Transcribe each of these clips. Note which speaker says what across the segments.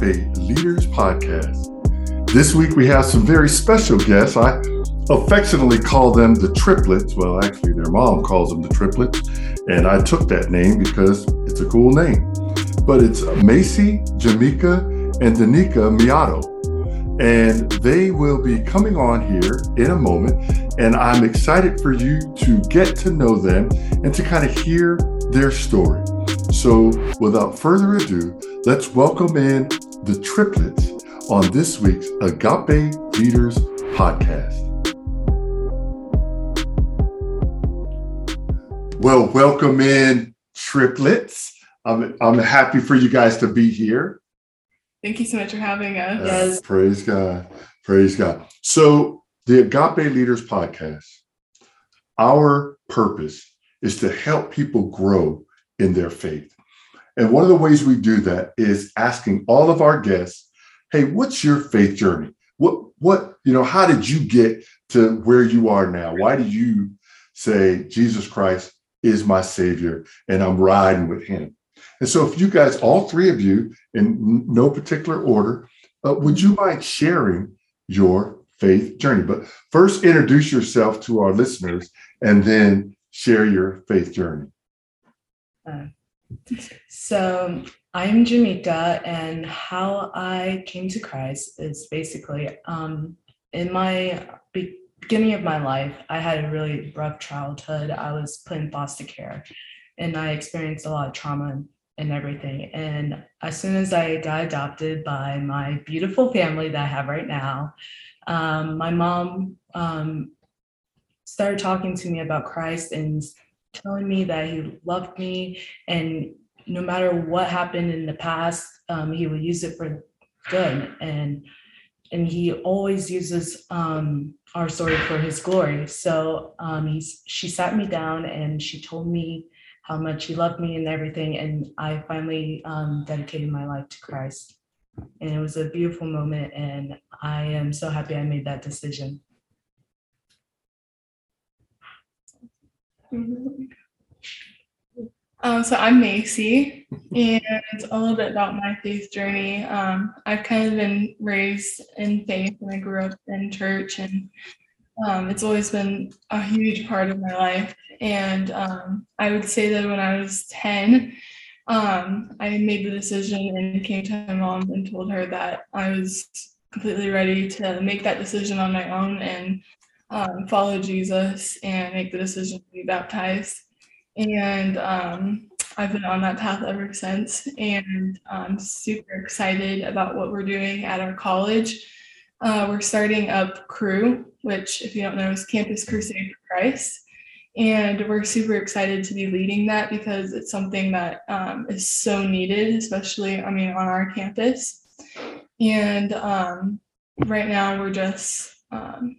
Speaker 1: Leaders Podcast. This week we have some very special guests. I affectionately call them the triplets. Well, actually, their mom calls them the triplets, and I took that name because it's a cool name. But it's Maci, Jimica, and Danica Miotto. And they will be coming on here in a moment. And I'm excited for you to get to know them and to kind of hear their story. So, without further ado, let's welcome in the triplets on this week's Agape Leaders Podcast. Well, welcome in, triplets. I'm, I'm happy for you guys to be here.
Speaker 2: Thank you so much for having us.
Speaker 1: Uh,
Speaker 2: Yes.
Speaker 1: praise God. Praise God. So, the Agape Leaders Podcast, our purpose is to help people grow in their faith. And one of the ways we do that is asking all of our guests, hey, what's your faith journey? What, what, you know, how did you get to where you are now? Why did you say Jesus Christ is my savior and I'm riding with him? And so, if you guys, all three of you, in no particular order, uh, would you mind sharing your faith journey? But first, introduce yourself to our listeners and then share your faith journey.
Speaker 2: So I'm Jimica, and how I came to Christ is basically um, in my beginning of my life, I had a really rough childhood. I was put in foster care, and I experienced a lot of trauma and everything. And as soon as I got adopted by my beautiful family that I have right now, um, my mom um, started talking to me about Christ and telling me that he loved me and no matter what happened in the past um, he would use it for good. And and he always uses um, our story for his glory. So um, he's she sat me down and she told me how much he loved me and everything and i finally um, dedicated my life to christ. And it was a beautiful moment and i am so happy i made that decision
Speaker 3: Um, so I'm Maci, and it's a little bit about my faith journey. Um, I've kind of been raised in faith, and I grew up in church, and um, it's always been a huge part of my life. And um, I would say that when I was 10, um, I made the decision and came to my mom and told her that I was completely ready to make that decision on my own and um, follow Jesus and make the decision to be baptized and um, I've been on that path ever since. And I'm super excited about what we're doing at our college. Uh, we're starting up Cru, which, if you don't know, is Campus Crusade for Christ. And we're super excited to be leading that because it's something that um, is so needed, especially, I mean, on our campus. And um, right now, we're just, um,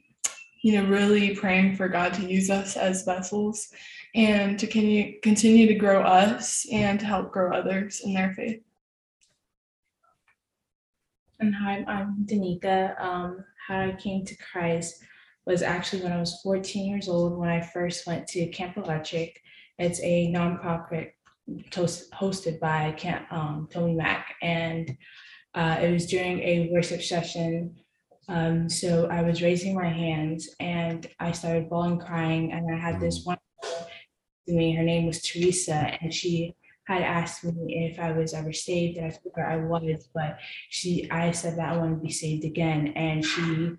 Speaker 3: you know, really praying for God to use us as vessels and to continue to grow us and to help grow others in their faith.
Speaker 4: And hi, I'm Danica. Um, how I came to Christ was actually when I was 14 years old when I first went to Camp Electric. It's a nonprofit toast, hosted by Camp, um, Tony Mack, and uh, it was during a worship session. Um, so I was raising my hands and I started bawling, crying, and I had this one to me. Her name was Teresa, and she had asked me if I was ever saved, and I told her I was, but she, I said that I want to be saved again, and she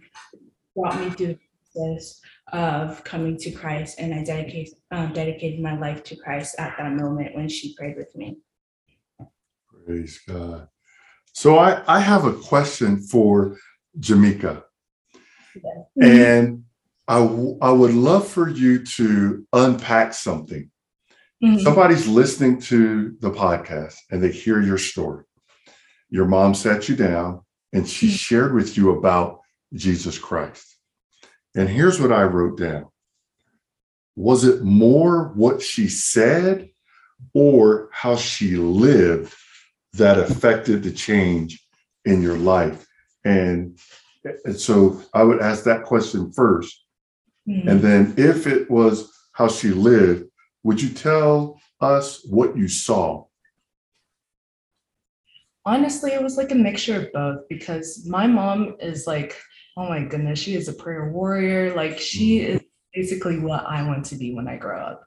Speaker 4: brought me through the process of coming to Christ, and I dedicated um, dedicated my life to Christ at that moment when she prayed with me.
Speaker 1: Praise God. So, I, I have a question for Jimica. And I, w- I would love for you to unpack something.
Speaker 3: Mhm.
Speaker 1: Somebody's listening to the podcast and they hear your story. Your mom sat you down and she
Speaker 3: Mhm.
Speaker 1: shared with you about Jesus Christ. And here's what I wrote down Was it more what she said or how she lived that affected the change in your life? And, and so I would ask that question first.
Speaker 3: Mhm.
Speaker 1: And then if it was how she lived, would you tell us what you saw?
Speaker 2: honestly, it was like a mixture of both because my mom is like, oh my goodness, she is a prayer warrior. Like she is basically what I want to be when I grow up.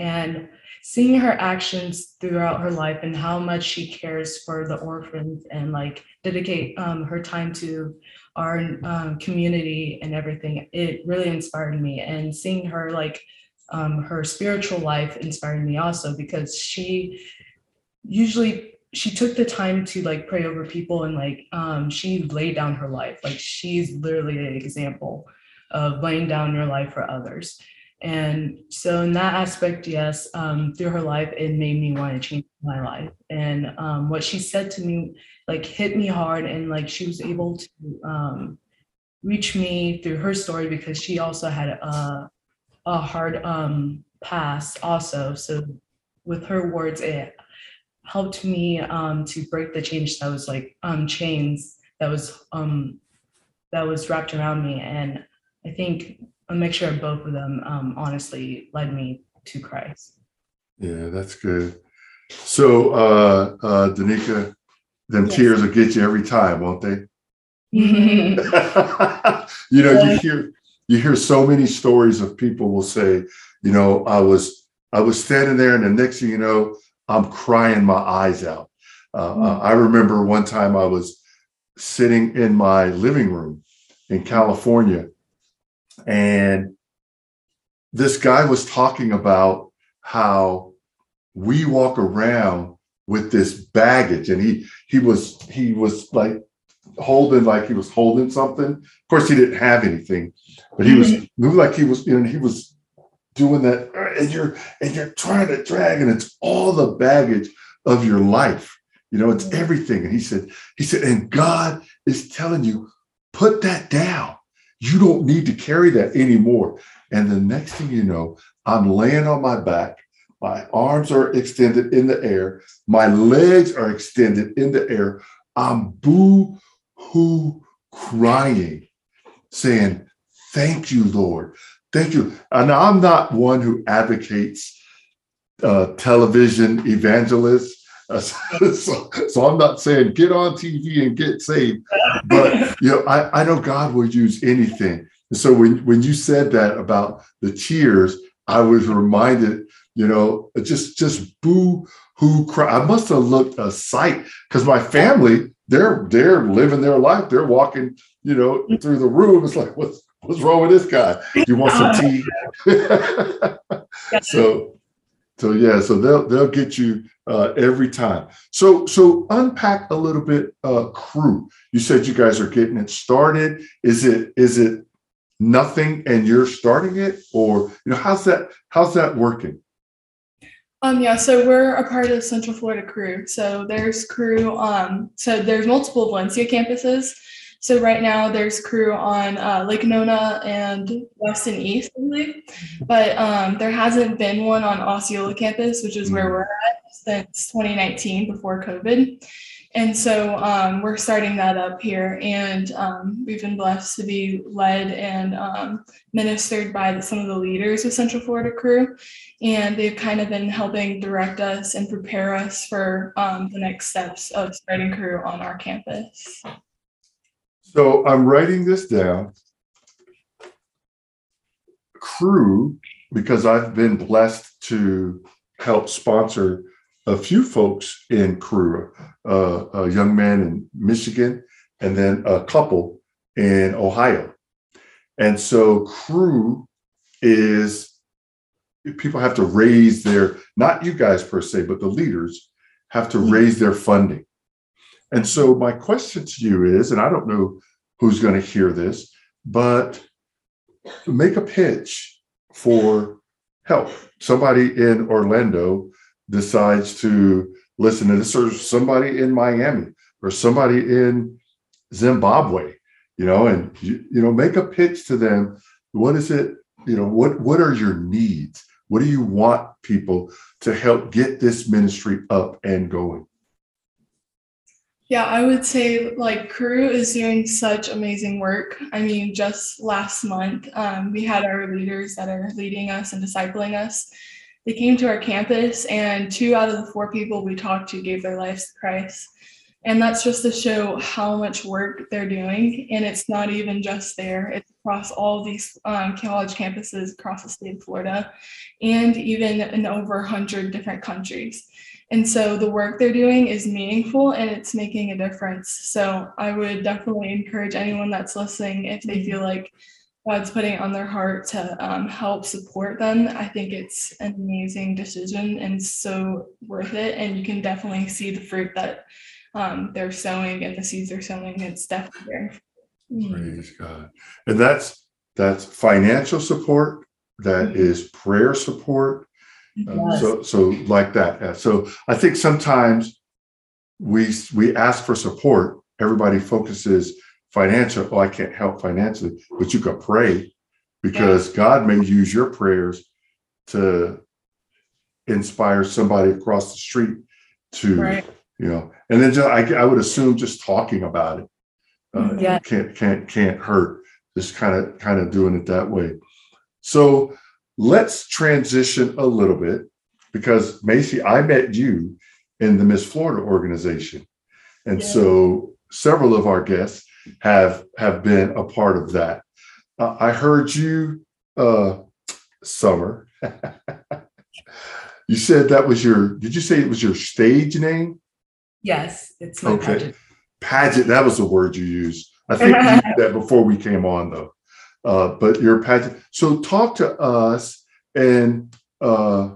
Speaker 2: And seeing her actions throughout her life and how much she cares for the orphans and like dedicate um, her time to our um, community and everything, it really inspired me. And seeing her like um, her spiritual life inspired me also because she usually she took the time to like pray over people and like um, she laid down her life. Like she's literally an example of laying down your life for others. And so in that aspect, yes, um, through her life, it made me want to change my life. And um, what she said to me, like hit me hard and like she was able to um, reach me through her story because she also had a, a hard um, past also. So with her words, it helped me um, to break the change that was like um, chains that was that was wrapped around me. And I think a mixture of both of them um, honestly led me to Christ.
Speaker 1: Yeah, that's good. So, uh, uh, Danica, them
Speaker 2: Yes.
Speaker 1: tears will get you every time, won't they? you know, you hear you hear so many stories of people will say, you know, I was I was standing there, and the next thing you know, I'm crying my eyes out. Uh,
Speaker 2: Mm.
Speaker 1: uh, I remember one time I was sitting in my living room in California, and this guy was talking about how we walk around with this baggage, and he he was he was like holding like he was holding something. Of course, he didn't have anything, but he was mm-hmm. moving like he was, you know, he was doing that, and you're and you're trying to drag, and it's all the baggage of your life. You know, it's mm-hmm. everything. And he said, he said, and God is telling you, put that down. You don't need to carry that anymore. And the next thing you know, I'm laying on my back. My arms are extended in the air. My legs are extended in the air. I'm boo hoo crying, saying, Thank you, Lord. Thank you. And I'm not one who advocates uh, television evangelists. So, so I'm not saying get on TV and get saved, but you know, I, I know God will use anything. And so when, when you said that about the tears, I was reminded, you know, just just boo who cry. I must have looked a sight because my family, they're they're living their life. They're walking, you know, through the room. It's like, what's what's wrong with this guy? You want some tea? so so yeah, so they'll they'll get you uh, every time. So so unpack a little bit, uh, Cru. You said you guys are getting it started. Is it is it nothing and you're starting it, or you know how's that how's that working?
Speaker 3: Um, yeah, so we're a part of Central Florida Cru. So there's Cru, um, so there's multiple Valencia campuses. So right now there's Cru on uh, Lake Nona and West and East, I believe. But um, there hasn't been one on Osceola campus, which is where we're at since 2019 before COVID. And so um, we're starting that up here, and um, we've been blessed to be led and um, ministered by the, some of the leaders of Central Florida Cru and they've kind of been helping direct us and prepare us for um, the next steps of starting Cru on our campus.
Speaker 1: So I'm writing this down. Cru, because I've been blessed to help sponsor a few folks in Cru, uh, a young man in Michigan, and then a couple in Ohio. And so Cru is people have to raise their, not you guys per se, but the leaders have to raise their funding. And so my question to you is, and I don't know who's going to hear this, but make a pitch for help. Somebody in Orlando decides to listen to this, or somebody in Miami, or somebody in Zimbabwe, you know, and you, you know, make a pitch to them. What is it? You know, what what are your needs? What do you want people to help get this ministry up and going?
Speaker 3: Yeah, I would say like Cru is doing such amazing work. I mean, just last month, um, we had our leaders that are leading us and discipling us. They came to our campus, and two out of the four people we talked to gave their lives to Christ. And that's just to show how much work they're doing. And it's not even just there, it's across all these um, college campuses across the state of Florida and even in over 100 different countries. And so the work they're doing is meaningful and it's making a difference. So I would definitely encourage anyone that's listening if they feel like God's putting it on their heart to um, help support them. I think it's an amazing decision and so worth it. And you can definitely see the fruit that um, they're sowing and the seeds they're sowing. It's definitely there.
Speaker 1: Praise God. And that's that's financial support, That is prayer support. Uh, so so like that. Yeah. So I think sometimes we we ask for support. Everybody focuses financial. Oh, I can't help financially, but you can pray because God may use your prayers to inspire somebody across the street to
Speaker 3: Right.
Speaker 1: you know. And then just, I I would assume just talking about it uh,
Speaker 2: Yeah.
Speaker 1: can't can't can't hurt. Just kind of kind of doing it that way. So let's transition a little bit because Maci, I met you in the Miss Florida organization, and
Speaker 3: Yeah.
Speaker 1: so several of our guests have have been a part of that. Uh, I heard you, uh, Summer. you said that was your. Did you say it was your stage name?
Speaker 2: Yes, it's
Speaker 1: Okay.
Speaker 2: pageant.
Speaker 1: pageant that was the word you used i think you used that before we came on though uh but your pageant so talk to us and uh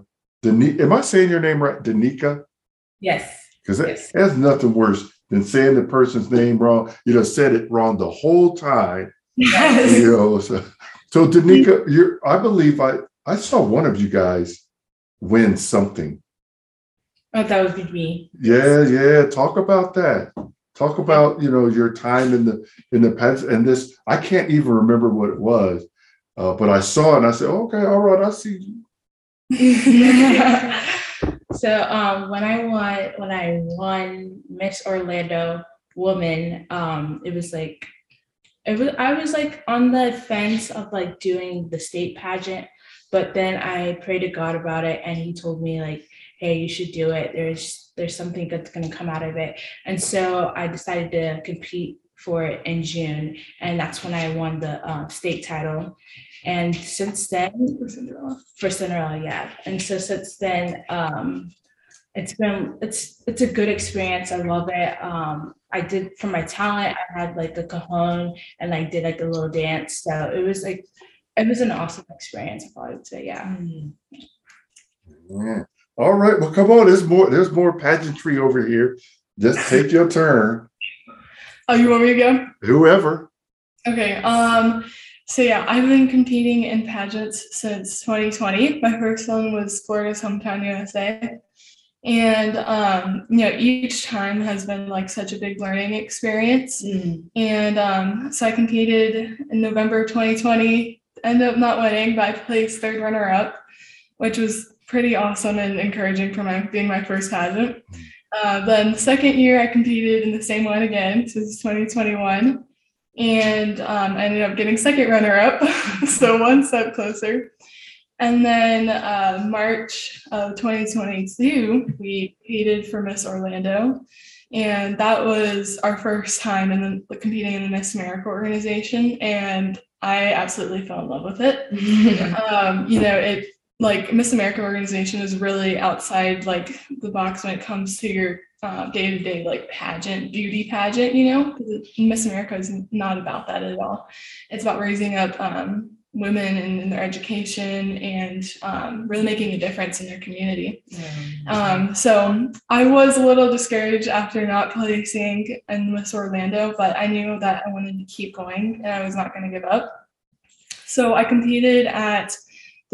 Speaker 1: Dani- am i saying your name right danica
Speaker 2: Yes.
Speaker 1: because that,
Speaker 2: Yes.
Speaker 1: that's nothing worse than saying the person's name wrong you know said it wrong the whole time
Speaker 2: Yes.
Speaker 1: you know so, so danica you're i believe i i saw one of you guys win something
Speaker 4: Oh, that would be me.
Speaker 1: Yeah, yeah. Talk about that. Talk about you know your time in the in the pets and this. I can't even remember what it was, uh, but I saw it and I said, okay, all right, I see you.
Speaker 4: so um, when I won, when I won Miss Orlando Woman, um, it was like, it was I was like on the fence of like doing the state pageant, but then I prayed to God about it, and He told me like, hey, you should do it. There's there's something that's gonna come out of it, and so I decided to compete for it in June, and that's when I won the uh, state title. And since then,
Speaker 3: For Cinderella.
Speaker 4: for Cinderella, yeah. And so since then, um, it's been it's it's a good experience. I love it. Um, I did for my talent. I had like a cajon and I did like a little dance. So it was like it was an awesome experience. I probably would say, yeah.
Speaker 2: Mm.
Speaker 1: Yeah. All right, well, come on. There's more. There's more pageantry over here. Just take your turn.
Speaker 3: Oh, you want me to go?
Speaker 1: Whoever.
Speaker 3: Okay. Um, so yeah, I've been competing in pageants since 2020. My first one was Florida's Hometown USA. And um, you know, each time has been like such a big learning experience.
Speaker 2: Mm.
Speaker 3: And um, so I competed in November 2020, ended up not winning, but I placed third runner up, which was pretty awesome and encouraging for my being my first pageant. Uh, then the second year I competed in the same one again, so this is 2021, and um, I ended up getting second runner up, so one step closer. And then uh, March of 2022, we competed for Miss Orlando, and that was our first time in the, competing in the Miss America organization, and I absolutely fell in love with it um, you know, it like Miss America organization is really outside like the box when it comes to your day to day like pageant, beauty pageant, you know, Miss America is not about that at all. It's about raising up um, women in, in their education and um, really making a difference in their community. Um, so I was a little discouraged after not placing in Miss Orlando, but I knew that I wanted to keep going and I was not going to give up. So I competed at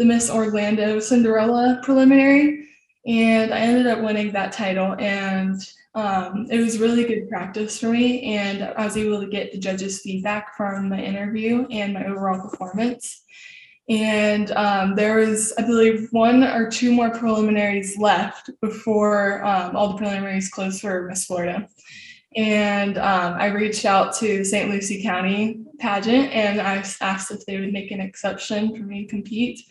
Speaker 3: the Miss Orlando Cinderella preliminary, and I ended up winning that title. And um, it was really good practice for me, and I was able to get the judges' feedback from my interview and my overall performance. And um, there was, I believe, one or two more preliminaries left before um, all the preliminaries closed for Miss Florida. And um, I reached out to St. Lucie County pageant and I asked if they would make an exception for me to compete.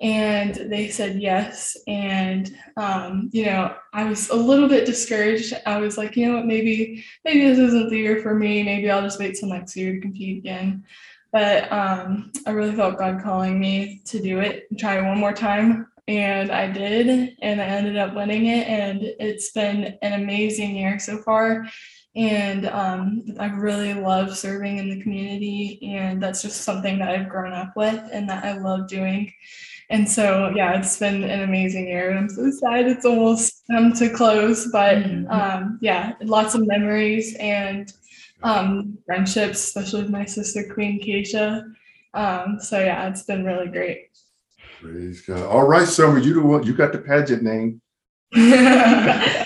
Speaker 3: and they said yes. And um, you know, I was a little bit discouraged. I was like, you know what, maybe maybe this isn't the year for me. Maybe I'll just wait till next year to compete again. But um, I really felt God calling me to do it, try one more time. And I did, and I ended up winning it. And it's been an amazing year so far. And um, I really love serving in the community. And that's just something that I've grown up with and that I love doing. And so, yeah, it's been an amazing year. And I'm so sad it's almost come to close. But
Speaker 2: Mhm.
Speaker 3: um, yeah, lots of memories and um, friendships, especially with my sister, Queen Keisha. Um, so, yeah, it's been really great.
Speaker 1: Praise God. All right, Summer, you the one, you got the pageant name.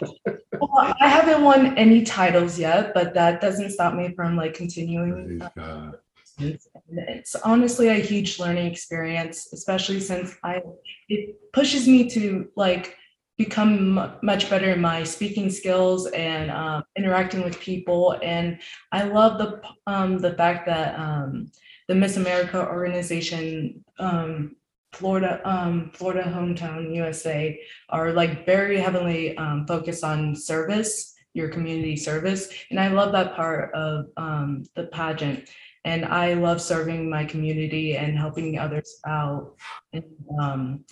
Speaker 2: Well, I haven't won any titles yet, but that doesn't stop me from like continuing.
Speaker 1: Praise God.
Speaker 2: It's honestly a huge learning experience, especially since I it pushes me to like become mu- much better in my speaking skills and um, interacting with people. And I love the um, the fact that um, the Miss America organization, um, Florida, um, Florida hometown USA, are like very heavily um, focused on service, your community service, and I love that part of um, the pageant and I love serving my community and helping others out. And um,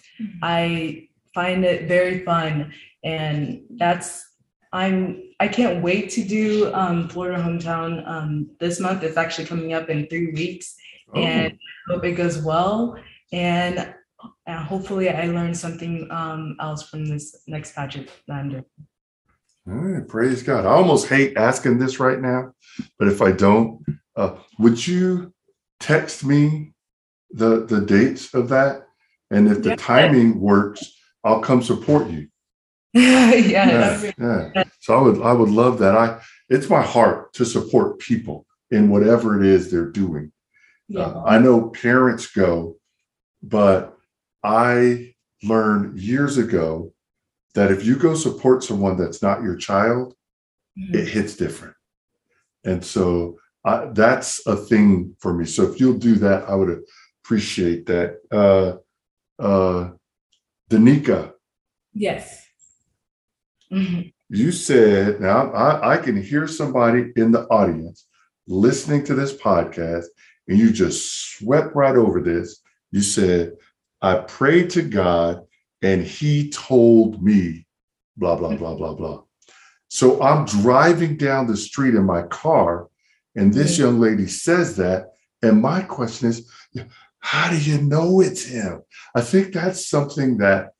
Speaker 2: I find it very fun, and that's I'm I can't wait to do um, Florida hometown um, this month. It's actually coming up in three weeks,
Speaker 1: Oh,
Speaker 2: and I hope it goes well. And uh, hopefully, I learn something um, else from this next pageant that I'm doing.
Speaker 1: all right, praise God. I almost hate asking this right now, but if I don't, uh, would you text me the the dates of that? And if the
Speaker 2: Yeah.
Speaker 1: timing works, I'll come support you.
Speaker 2: yes.
Speaker 1: Yeah, yeah. So I would I would love that. I it's my heart to support people in whatever it is they're doing. Uh, I know parents go, but I learned years ago that if you go support someone that's not your child, it hits different. And so I, that's a thing for me. So if you'll do that, I would appreciate that. Uh, uh, Danica,
Speaker 4: Yes.
Speaker 2: Mhm.
Speaker 1: you said, now I, I can hear somebody in the audience listening to this podcast, and you just swept right over this. You said, I prayed to God and he told me, blah, blah, blah, blah, blah. So I'm driving down the street in my car, and this mm-hmm. young lady says that. And my question is, how do you know it's him? I think that's something that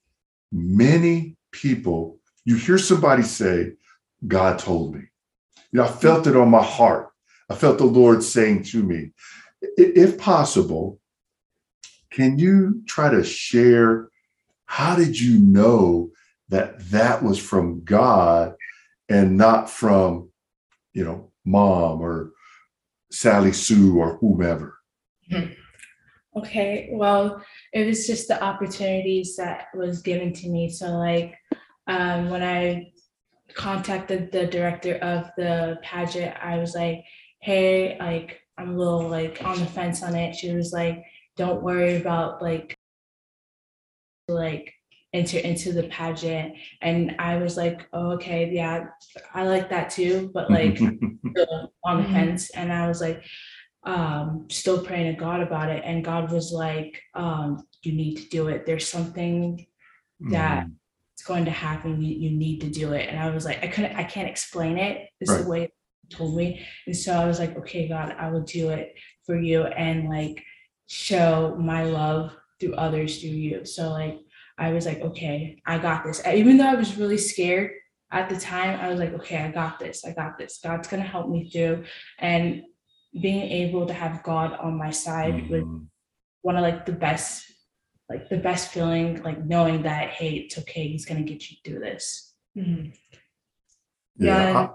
Speaker 1: many people, you hear somebody say, God told me. You know, I felt it on my heart. I felt the Lord saying to me, if possible, can you try to share how did you know that that was from God and not from, you know, mom or Sally Sue or whomever?
Speaker 4: Okay, well, it was just the opportunities that was given to me. So like um, when I contacted the director of the pageant, I was like, hey, like I'm a little like on the fence on it. She was like, don't worry about like like enter into the pageant. And I was like, oh, okay, yeah, I like that too, but like on the
Speaker 2: Mhm.
Speaker 4: fence. And I was like, um, still praying to God about it. And God was like, um, you need to do it. There's something that it's going to happen. You, you need to do it. And I was like, I couldn't, I can't explain it. This is
Speaker 1: Right.
Speaker 4: the way he told me. And so I was like, okay, God, I will do it for you and like show my love through others through you. So like I was like, okay, I got this. Even though I was really scared at the time, I was like, okay, I got this. I got this. God's gonna help me through. And being able to have God on my side was
Speaker 1: Mhm.
Speaker 4: one of like the best, like the best feeling, like knowing that, hey, it's okay, he's gonna get you through this.
Speaker 2: Mhm.
Speaker 1: yeah.
Speaker 2: Yeah,
Speaker 1: I-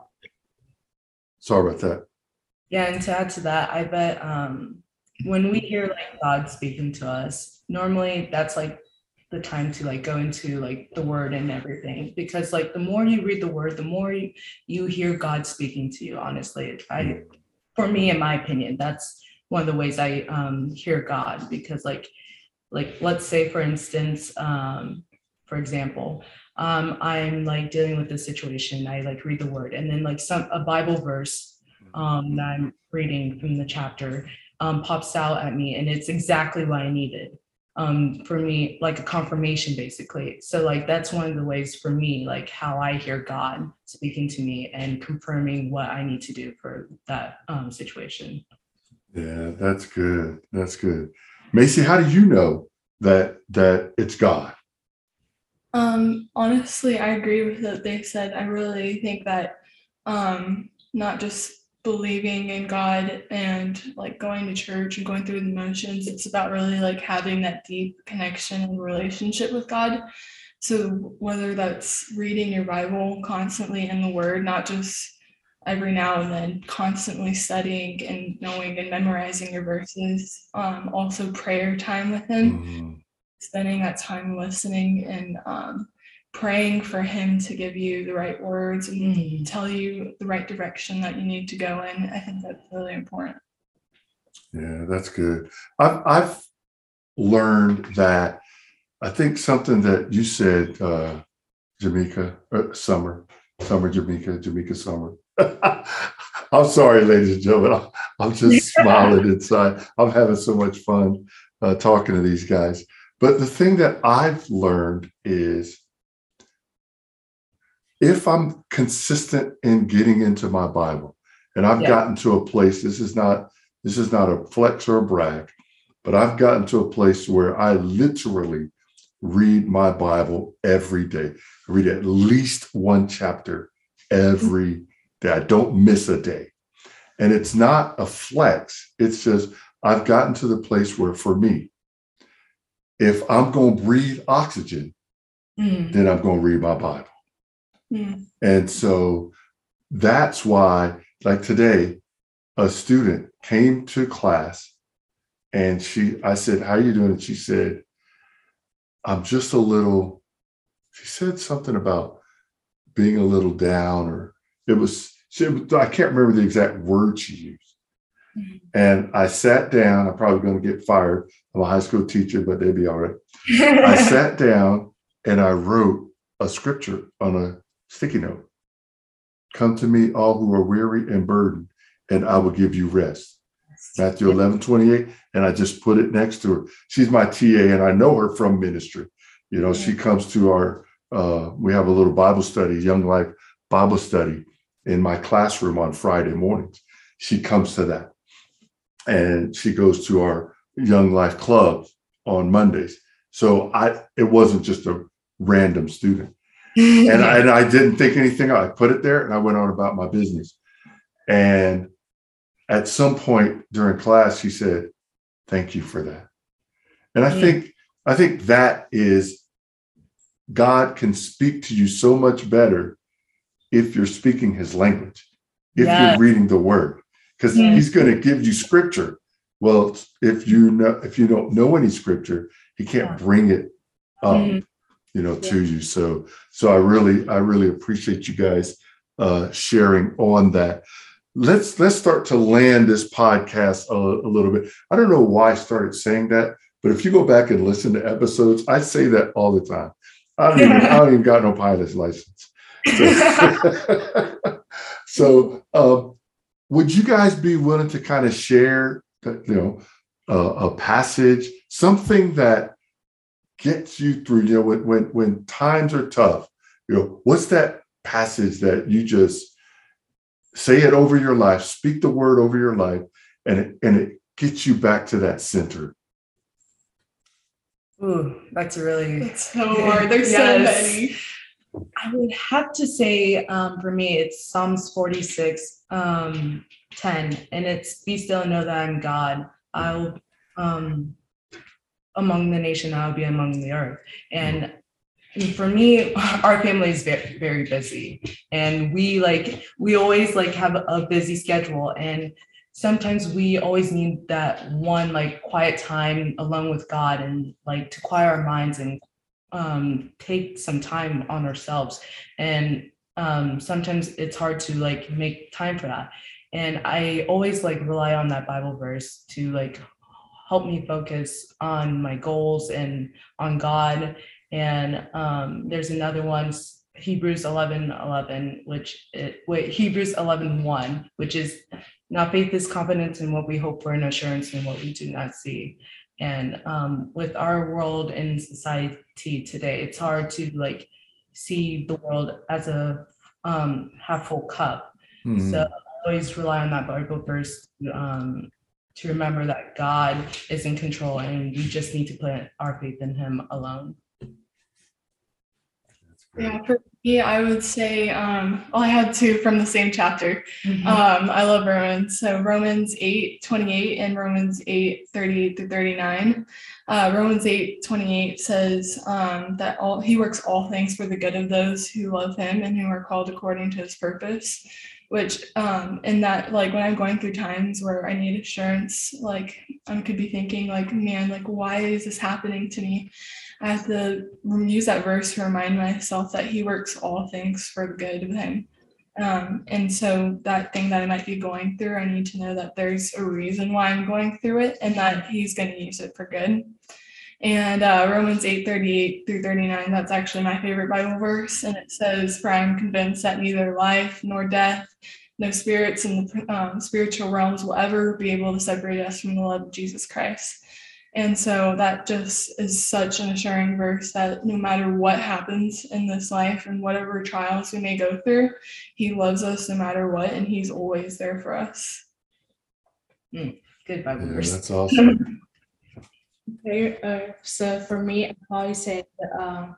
Speaker 1: sorry about that.
Speaker 2: Yeah, and to add to that, I bet um, when we hear like God speaking to us, normally that's like the time to like go into like the word and everything. Because like the more you read the word, the more you, you hear God speaking to you. Honestly, I for me, in my opinion, that's one of the ways I um, hear God. Because like like let's say for instance um for example um i'm like dealing with this situation i like read the word. And then like some a bible verse um that i'm reading from the chapter um pops out at me and it's exactly what i needed um for me like a confirmation basically so like that's one of the ways for me like how i hear god speaking to me and confirming what i need to do for that um situation
Speaker 1: Yeah, that's good. That's good. Maci, how do you know that that it's God?
Speaker 3: Um, honestly, I agree with what they said. I really think that um, not just believing in God and like going to church and going through the motions, it's about really like having that deep connection and relationship with God. So whether that's reading your Bible constantly in the Word, not just every now and then, constantly studying and knowing and memorizing your verses, um, also prayer time with Him
Speaker 1: Mhm.
Speaker 3: spending that time listening and um, praying for him to give you the right words and
Speaker 2: Mhm.
Speaker 3: tell you the right direction that you need to go in. I think that's really important.
Speaker 1: Yeah, that's good. I've I've learned that I think something that you said, uh, Jamaica, uh, Summer, Summer, Jamaica, Jamaica, Summer. I'm sorry, ladies and gentlemen. I'm, I'm just smiling inside. I'm having so much fun uh, talking to these guys. But the thing that I've learned is if I'm consistent in getting into my Bible, and I've
Speaker 2: Yeah.
Speaker 1: gotten to a place, this is not this is not a flex or a brag, but I've gotten to a place where I literally read my Bible every day. I read at least one chapter every day. I don't miss a day. And it's not a flex. It's just I've gotten to the place where for me, if I'm going to breathe oxygen,
Speaker 2: Mhm.
Speaker 1: then I'm going to read my Bible.
Speaker 3: Mm,
Speaker 1: And so that's why, like today, a student came to class and she, I said, How are you doing? And she said, I'm just a little, she said something about being a little down, or it was, she, I can't remember the exact word she used.
Speaker 3: Mhm.
Speaker 1: And I sat down. I'm probably going to get fired. I'm a high school teacher, but they'd be all right. I sat down and I wrote a scripture on a sticky note. Come to me, all who are weary and burdened, and I will give you rest. Matthew 11, 28. And I just put it next to her. She's my TA, and I know her from ministry. You know, she comes to our, uh, we have a little Bible study, Young Life Bible study in my classroom on Friday mornings. She comes to that. And she goes to our Young Life Club on Mondays. So I it wasn't just a random student. And I, and I didn't think anything. I put it there and I went on about my business. And at some point during class, she said, "Thank you for that." And I
Speaker 2: Mm.
Speaker 1: think I think that is God can speak to you so much better if you're speaking His language, if you're reading the Word, because
Speaker 2: Mm.
Speaker 1: He's going to give you Scripture. Well, if you know if you don't know any Scripture, He can't
Speaker 2: Yeah.
Speaker 1: bring it up,
Speaker 2: Mhm.
Speaker 1: You know, to you. So so I really I really appreciate you guys uh, sharing on that. Let's let's start to land this podcast a, a little bit. I don't know why I started saying that, but if you go back and listen to episodes, I say that all the time. I don't even, I don't even got no pilot's license. So, so um, would you guys be willing to kind of share, you know, uh, a passage, something that gets you through? You know, when when when times are tough, you know, what's that passage that you just say it over your life, speak the word over your life, and it, and it gets you back to that center.
Speaker 2: Ooh, that's a really
Speaker 3: it's so hard. There's
Speaker 2: Yes.
Speaker 3: so many.
Speaker 2: I would have to say um, for me, it's Psalms 46, um, 10, and it's be still and know that I'm God. I'll um, among the nation, I'll be among the earth. And for me, our family is very, very busy, and we like we always like have a busy schedule, and sometimes we always need that one like quiet time alone with God, and like to quiet our minds and um take some time on ourselves. And um sometimes it's hard to like make time for that. And i always like rely on that bible verse to like help me focus on my goals and on God. And um, there's another one, Hebrews 11 11, which it, wait, Hebrews 11 1, which is now faith is confidence in what we hope for and assurance in what we do not see. And um, with our world and society today, it's hard to like see the world as a um, half full cup.
Speaker 1: Mhm.
Speaker 2: So I always rely on that Bible verse to, um, to remember that God is in control and we just need to put our faith in Him alone.
Speaker 3: Yeah, for me, I would say, um, well, I had two from the same chapter.
Speaker 2: Mm-hmm.
Speaker 3: Um, I love Romans. So Romans 8, 28 and Romans 8, 38 through 39. Uh, Romans 8, 28 says um, that all he works all things for the good of those who love him and who are called according to his purpose. Which um in that like when I'm going through times where I need assurance, like I could be thinking like, man, like why is this happening to me? I have to use that verse to remind myself that he works all things for good of him. Um, and so that thing that I might be going through, I need to know that there's a reason why I'm going through it and that he's going to use it for good. And uh, Romans 8 38 through 39, that's actually my favorite Bible verse. And it says, For I am convinced that neither life nor death, no spirits in the um, spiritual realms will ever be able to separate us from the love of Jesus Christ. And so that just is such an assuring verse that no matter what happens in this life and whatever trials we may go through, He loves us no matter what, and He's always there for us.
Speaker 2: Good Bible
Speaker 1: Yeah,
Speaker 2: verse.
Speaker 1: that's awesome.
Speaker 4: Okay, uh, so for me, I probably say the um,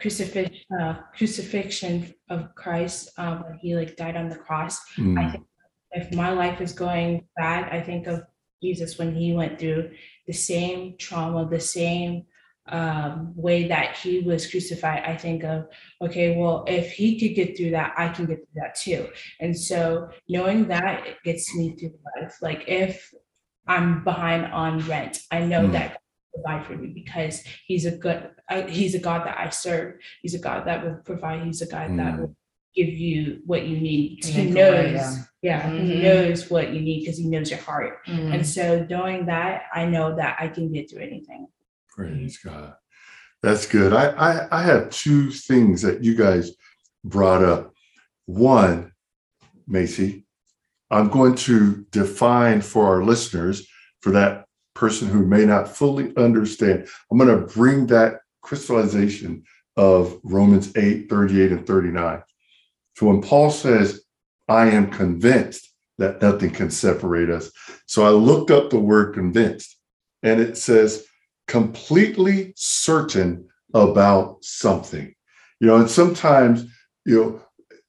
Speaker 4: crucifix, uh, crucifixion of Christ um, when he like died on the cross.
Speaker 1: Mm,
Speaker 4: If my life is going bad, I think of Jesus when he went through the same trauma, the same um, way that he was crucified. I think of okay, well, if he could get through that, I can get through that too. And so knowing that it gets me through life. Like if I'm behind on rent, I know
Speaker 1: Mm.
Speaker 4: that provide for me because He's a good, uh, He's a God that I serve. He's a God that will provide. He's a God that
Speaker 1: Mm.
Speaker 4: will give you what you need. He
Speaker 2: make
Speaker 4: knows,
Speaker 2: yeah.
Speaker 4: yeah, He
Speaker 2: Mhm.
Speaker 4: knows what you need because He knows your heart.
Speaker 2: Mm.
Speaker 4: And so knowing that, I know that I can get through anything.
Speaker 1: Praise God. That's good. I, I I have two things that you guys brought up. One, Maci, I'm going to define for our listeners, for that person who may not fully understand, I'm going to bring that crystallization of Romans 8, 38, and 39. So when Paul says, I am convinced that nothing can separate us. So I looked up the word convinced, and it says, completely certain about something. You know, and sometimes, you know,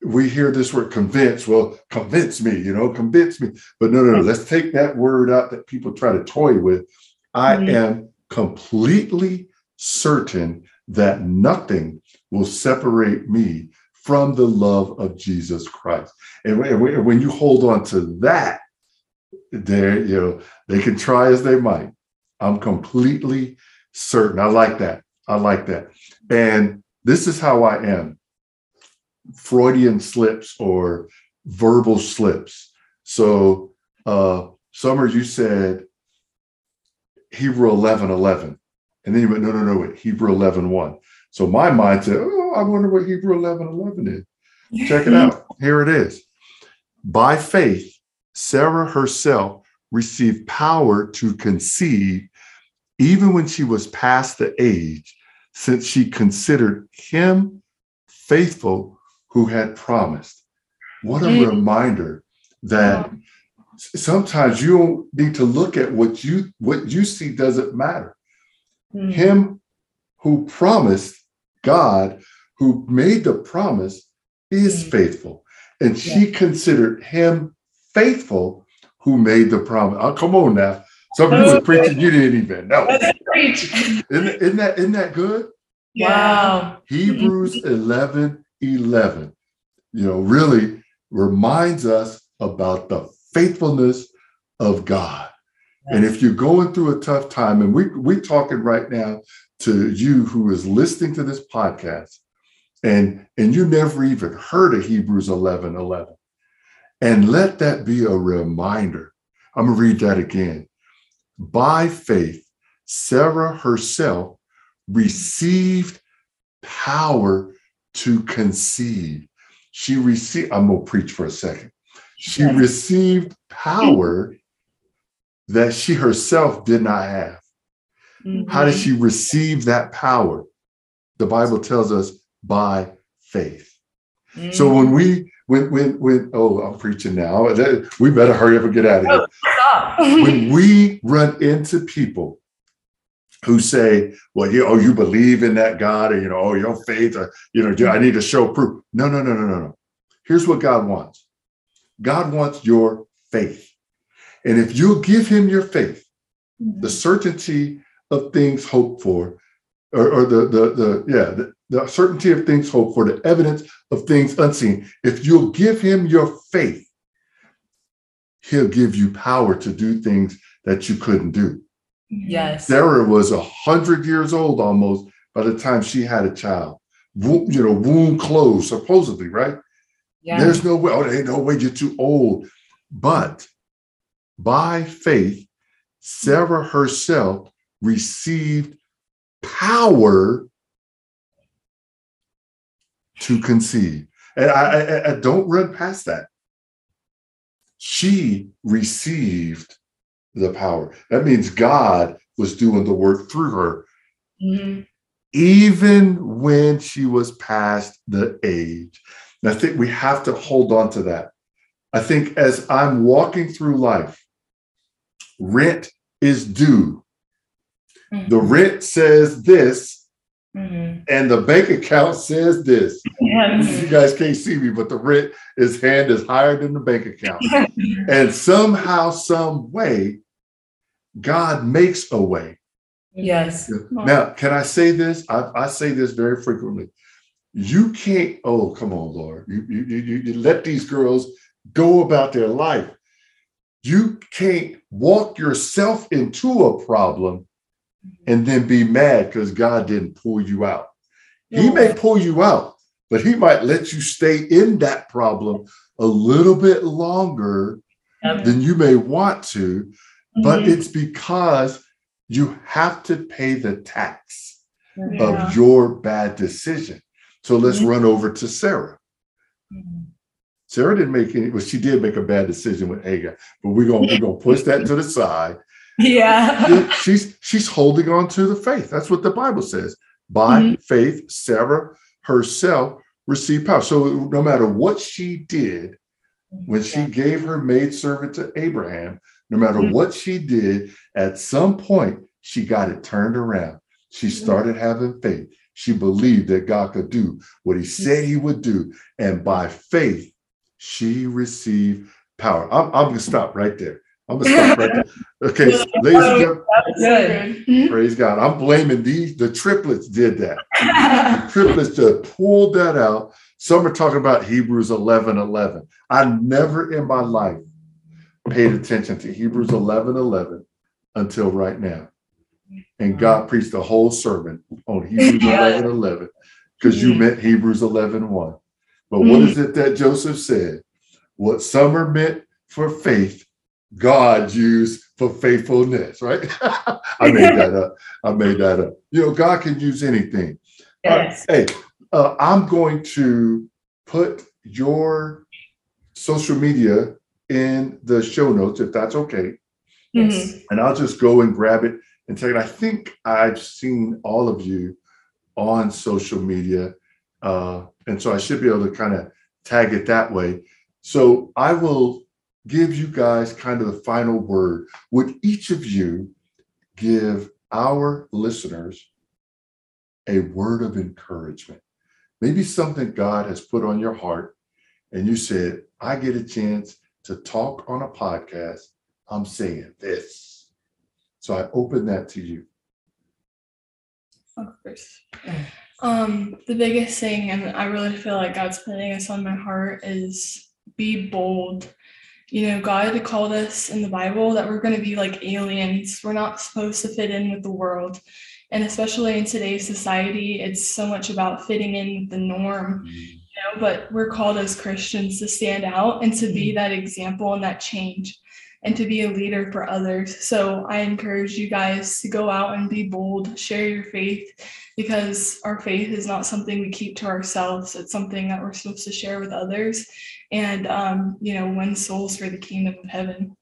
Speaker 1: we hear this word convince. Well, convince me, you know, convince me. But no, no, no. Let's take that word out that people try to toy with. I
Speaker 2: Mhm.
Speaker 1: am completely certain that nothing will separate me from the love of Jesus Christ. And when you hold on to that, there, you know, they can try as they might. I'm completely certain. I like that. I like that. And this is how I am Freudian slips or verbal slips. So, uh, Summer, you said Hebrew 11 11. And then you went, no, no, no, wait, Hebrew 11 1. So my mind said, oh, I wonder what Hebrew 11 11 is. Check it out. Here it is. By faith, Sarah herself received power to conceive even when she was past the age, since she considered him faithful who had promised. What a
Speaker 2: Mm.
Speaker 1: reminder that sometimes you need to look at what you what you see doesn't matter.
Speaker 2: Mm.
Speaker 1: Him who promised, God who made the promise, is
Speaker 2: Mm.
Speaker 1: faithful. And she considered him faithful who made the promise. Oh, come on now. Some of you were preaching, you didn't even know. Isn't, isn't that isn't that good?
Speaker 2: Wow.
Speaker 1: Hebrews 11 11, you know, really reminds us about the faithfulness of God. And if you're going through a tough time, and we, we're talking right now to you who is listening to this podcast, and, and you never even heard of Hebrews 11 11, and let that be a reminder. I'm going to read that again. by faith, Sarah herself received power to conceive. She received, I'm going to preach for a second. She
Speaker 2: Yes.
Speaker 1: received power that she herself did not have. How did she receive that power? The Bible tells us by faith. So
Speaker 2: Mhm.
Speaker 1: when we when when when oh I'm preaching now. We better hurry up and get out of here.
Speaker 2: Stop.
Speaker 1: When we run into people who say, "Well, you oh you believe in that God, or you know, oh your faith, or you know, I need to show proof." No, no, no, no, no, no. Here's what God wants. God wants your faith, and if you'll give Him your faith, mm-hmm. the certainty of things hoped for, or, or the the the yeah the, the certainty of things hoped for, the evidence of things unseen. If you'll give him your faith, he'll give you power to do things that you couldn't do.
Speaker 2: Yes.
Speaker 1: Sarah was a hundred years old almost by the time she had a child. Womb, you know, womb closed, supposedly, right?
Speaker 2: Yeah.
Speaker 1: There's no way, oh, there ain't no way you're too old. But by faith, Sarah herself received power to conceive. And I, I, I don't run past that. She received the power. That means God was doing the work through her,
Speaker 2: Mhm.
Speaker 1: even when she was past the age. And I think we have to hold on to that. I think as I'm walking through life, rent is due. The rent says this,
Speaker 4: Mhm.
Speaker 1: and the bank account says this.
Speaker 2: Yes.
Speaker 1: You guys can't see me, but the rent is hand is higher than the bank account. and somehow, some way, God makes a way.
Speaker 2: Yes.
Speaker 1: Now, can I say this? I, I say this very frequently. You can't, oh, come on, Lord. You, you, you, you let these girls go about their life. You can't walk yourself into a problem and then be mad because God didn't pull you out. He may pull you out, but he might let you stay in that problem a little bit longer than you may want to, but
Speaker 2: Mhm.
Speaker 1: it's because you have to pay the tax
Speaker 3: Yeah.
Speaker 1: of your bad decision. So let's
Speaker 2: Mhm.
Speaker 1: run over to Sarah.
Speaker 4: Mhm.
Speaker 1: Sarah didn't make any, well, she did make a bad decision with Hagar, but we're gonna we're gonna push that to the side.
Speaker 2: Yeah.
Speaker 1: she's she's holding on to the faith. That's what the Bible says. By
Speaker 2: Mhm.
Speaker 1: faith, Sarah herself received power. So no matter what she did, when she
Speaker 4: Yeah.
Speaker 1: gave her maidservant to Abraham, no matter
Speaker 2: Mhm.
Speaker 1: what she did, at some point she got it turned around. She started having faith. She believed that God could do what he said he would do. And by faith, she received power. I'm, I'm going to stop right there. I'm going to stop right there. Okay, ladies and gentlemen.
Speaker 2: Good.
Speaker 1: praise God. I'm blaming these, the triplets did that. The triplets just pulled that out. Some are talking about Hebrews 11 11. I never in my life paid attention to Hebrews 11 11 until right now. And God preached a whole sermon on Hebrews
Speaker 2: Yeah.
Speaker 1: 11 11 because you meant Hebrews 11 1. But what
Speaker 2: Mhm.
Speaker 1: it that Joseph said? What Summer meant for faith, God used for faithfulness, right? I made that up. I made that up. You know, God can use anything.
Speaker 2: Yes.
Speaker 1: Hey, uh, I'm going to put your social media in the show notes if that's okay.
Speaker 4: Yes.
Speaker 1: And I'll just go and grab it and take it. I think I've seen all of you on social media. Uh, and so I should be able to kind of tag it that way. So I will give you guys kind of the final word. Would each of you give our listeners a word of encouragement? Maybe something God has put on your heart, and you said, I get a chance to talk on a podcast. I'm saying this. So I open that to you.
Speaker 3: Of course. Um, the biggest thing, and I really feel like God's putting this on my heart, is be bold. You know, God called us in the Bible that we're going to be like aliens. We're not supposed to fit in with the world. And especially in today's society, it's so much about fitting in with the norm, you know, but we're called as Christians to stand out and to be that example and that change. and to be a leader for others. So I encourage you guys to go out and be bold, share your faith, because our faith is not something we keep to ourselves. It's something that we're supposed to share with others and, um, you know, win souls for the kingdom of heaven.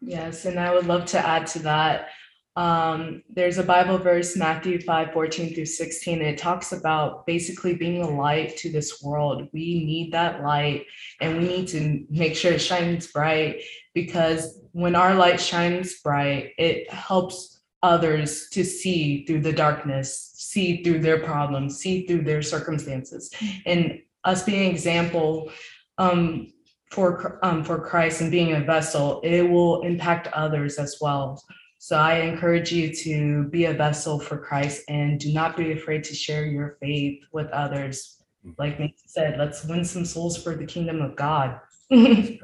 Speaker 2: Yes, and I would love to add to that. Um, there's a Bible verse, Matthew 5 14 through 16. It talks about basically being a light to this world. We need that light and we need to make sure it shines bright because when our light shines bright, it helps others to see through the darkness, see through their problems, see through their circumstances. And us being an example um, for um, for Christ and being a vessel, it will impact others as well. So I encourage you to be a vessel for Christ and do not be afraid to share your faith with others. Like Maci said, let's win some souls for the kingdom of God.
Speaker 4: And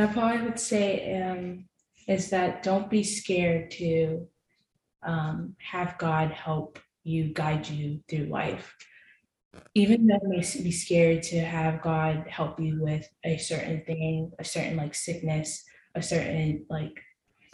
Speaker 4: I probably would say um, is that don't be scared to um, have God help you guide you through life. Even though it may be scared to have God help you with a certain thing, a certain like sickness, a certain like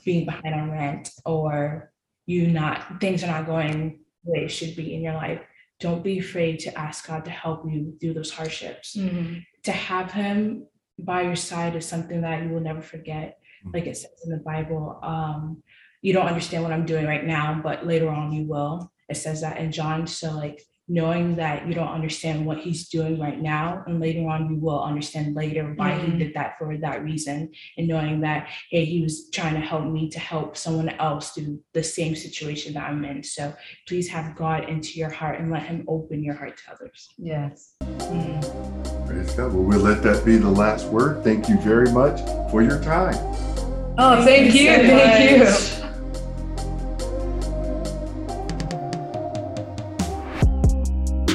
Speaker 4: being behind on rent, or you not things are not going the way it should be in your life. Don't be afraid to ask God to help you through those hardships.
Speaker 2: Mhm.
Speaker 4: To have Him by your side is something that you will never forget.
Speaker 1: Mhm.
Speaker 4: Like it says in the Bible, um, you don't understand what I'm doing right now, but later on you will. It says that in John. So like knowing that you don't understand what he's doing right now, and later on you will understand later why he
Speaker 2: Mhm.
Speaker 4: did that for that reason, and knowing that hey, he was trying to help me to help someone else through the same situation that I'm in. So please have God into your heart and let him open your heart to others.
Speaker 2: Yes. Mhm.
Speaker 1: Praise God. Well, we'll let that be the last word. Thank you very much for your time.
Speaker 2: Oh, thank you.
Speaker 3: so
Speaker 2: Thank you.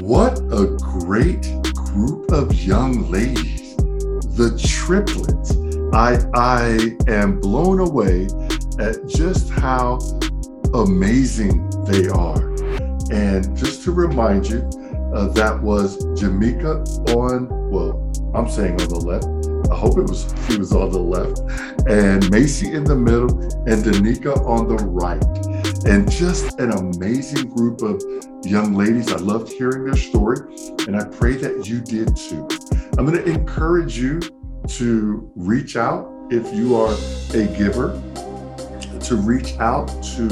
Speaker 1: What a great group of young ladies. The triplets. I I am blown away at just how amazing they are. And just to remind you, uh, that was Jimica on, well, I'm saying on the left. I hope it was she was on the left, and Maci in the middle, and Danica on the right. And just an amazing group of young ladies. I loved hearing their story, and I pray that you did too. I'm going to encourage you to reach out if you are a giver, to reach out to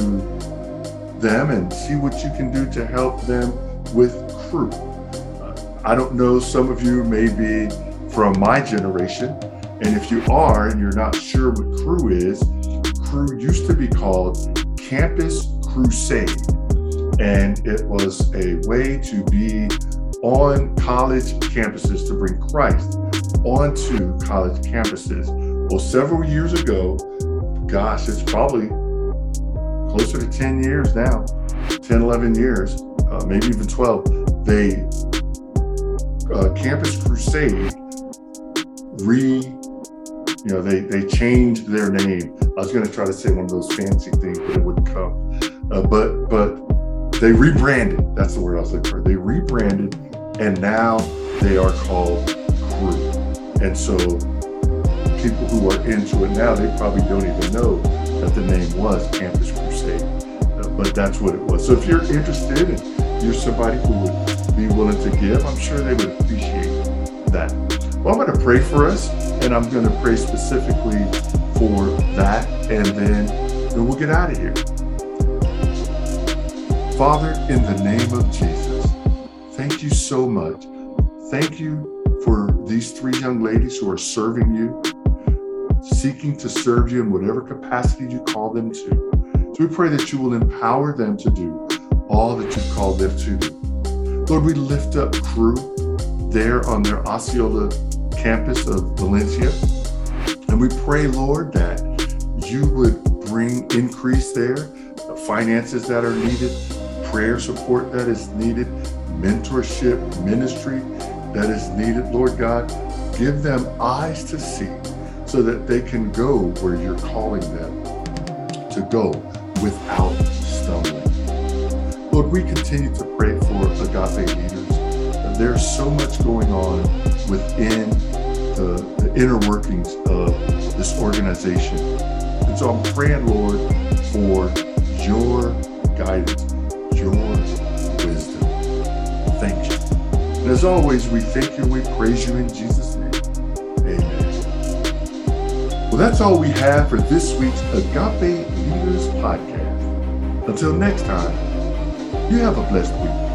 Speaker 1: them and see what you can do to help them with Cru. Uh, I don't know, some of you may be from my generation, and if you are and you're not sure what Cru is, Cru used to be called Campus Crusade and it was a way to be on college campuses to bring Christ onto college campuses. Well, several years ago, gosh, it's probably closer to 10 years now, 10, 11 years, uh, maybe even 12, they, uh, Campus Crusade, re, you know, they, they changed their name. I was going to try to say one of those fancy things, but it wouldn't come. Uh, but, but they rebranded. That's the word I was looking for. They rebranded, and now they are called Cru. And so, people who are into it now, they probably don't even know that the name was Campus Crusade, Uh, but that's what it was. So, if you're interested and you're somebody who would be willing to give, I'm sure they would appreciate that. Well, I'm going to pray for us, and I'm going to pray specifically for that, and then, then we'll get out of here. Father, in the name of Jesus, thank you so much. Thank you for these three young ladies who are serving you, seeking to serve you in whatever capacity you call them to. So we pray that you will empower them to do all that you've called them to do. Lord, we lift up Cru there on their Osceola campus of Valencia. And we pray, Lord, that you would bring increase there, the finances that are needed, prayer support that is needed, mentorship, ministry that is needed, Lord God. Give them eyes to see so that they can go where you're calling them to go without stumbling. Lord, we continue to pray for agape leaders. There's so much going on within the, the inner workings of this organization. And so I'm praying, Lord, for your guidance, And as always, we thank you and we praise you in Jesus' name. Amen. Well, that's all we have for this week's Agape Leaders Podcast. Until next time, you have a blessed week.